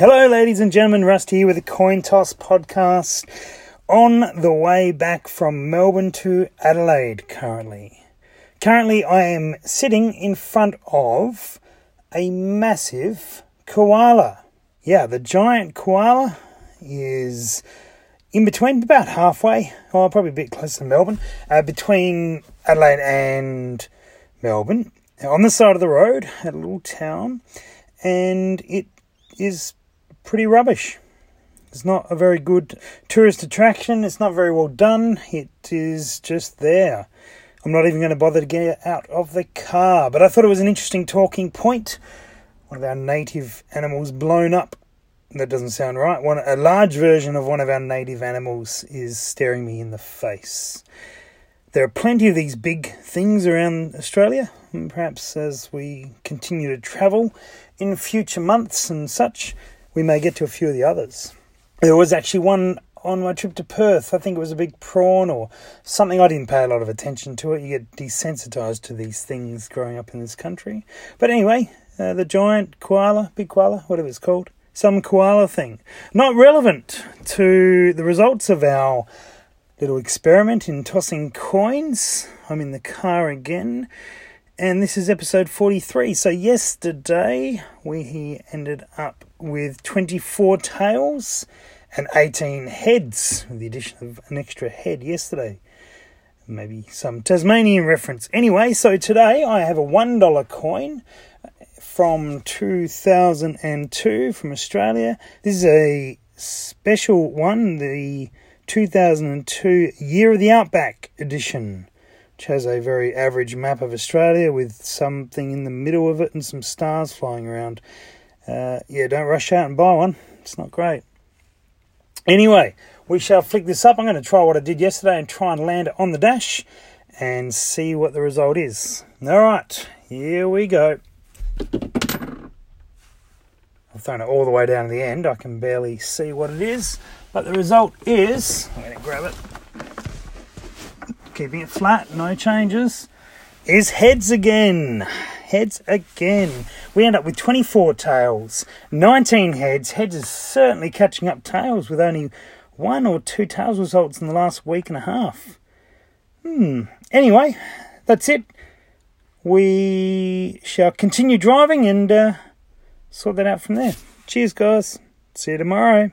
Hello, ladies and gentlemen. Rust here with the Coin Toss podcast on the way back from Melbourne to Adelaide currently. Currently, I am sitting in front of a massive koala. Yeah, the giant koala is in between, about halfway, oh, probably a bit closer to Melbourne, uh, between Adelaide and Melbourne, on the side of the road a little town, and it is pretty rubbish. It's not a very good tourist attraction. It's not very well done. It is just there. I'm not even going to bother to get out of the car. But I thought it was an interesting talking point. One of our native animals blown up. That doesn't sound right. One, a large version of one of our native animals is staring me in the face. There are plenty of these big things around Australia, and perhaps as we continue to travel in future months and such, we may get to a few of the others. There was actually one on my trip to Perth. I think it was a big prawn or something. I didn't pay a lot of attention to it. You get desensitized to these things growing up in this country. But anyway, uh, the giant koala, big koala, whatever it's called, some koala thing. Not relevant to the results of our little experiment in tossing coins. I'm in the car again and this is episode 43. So, yesterday we ended up with 24 tails and 18 heads, with the addition of an extra head yesterday. Maybe some Tasmanian reference. Anyway, so today I have a $1 coin from 2002 from Australia. This is a special one, the 2002 Year of the Outback edition which has a very average map of Australia with something in the middle of it and some stars flying around. Uh, yeah, don't rush out and buy one. It's not great. Anyway, we shall flick this up. I'm going to try what I did yesterday and try and land it on the dash and see what the result is. All right, here we go. I've thrown it all the way down to the end. I can barely see what it is, but the result is. I'm going to grab it keeping it flat, no changes, is heads again. Heads again. We end up with 24 tails, 19 heads. Heads is certainly catching up tails with only one or two tails results in the last week and a half. Hmm. Anyway, that's it. We shall continue driving and uh, sort that out from there. Cheers, guys. See you tomorrow.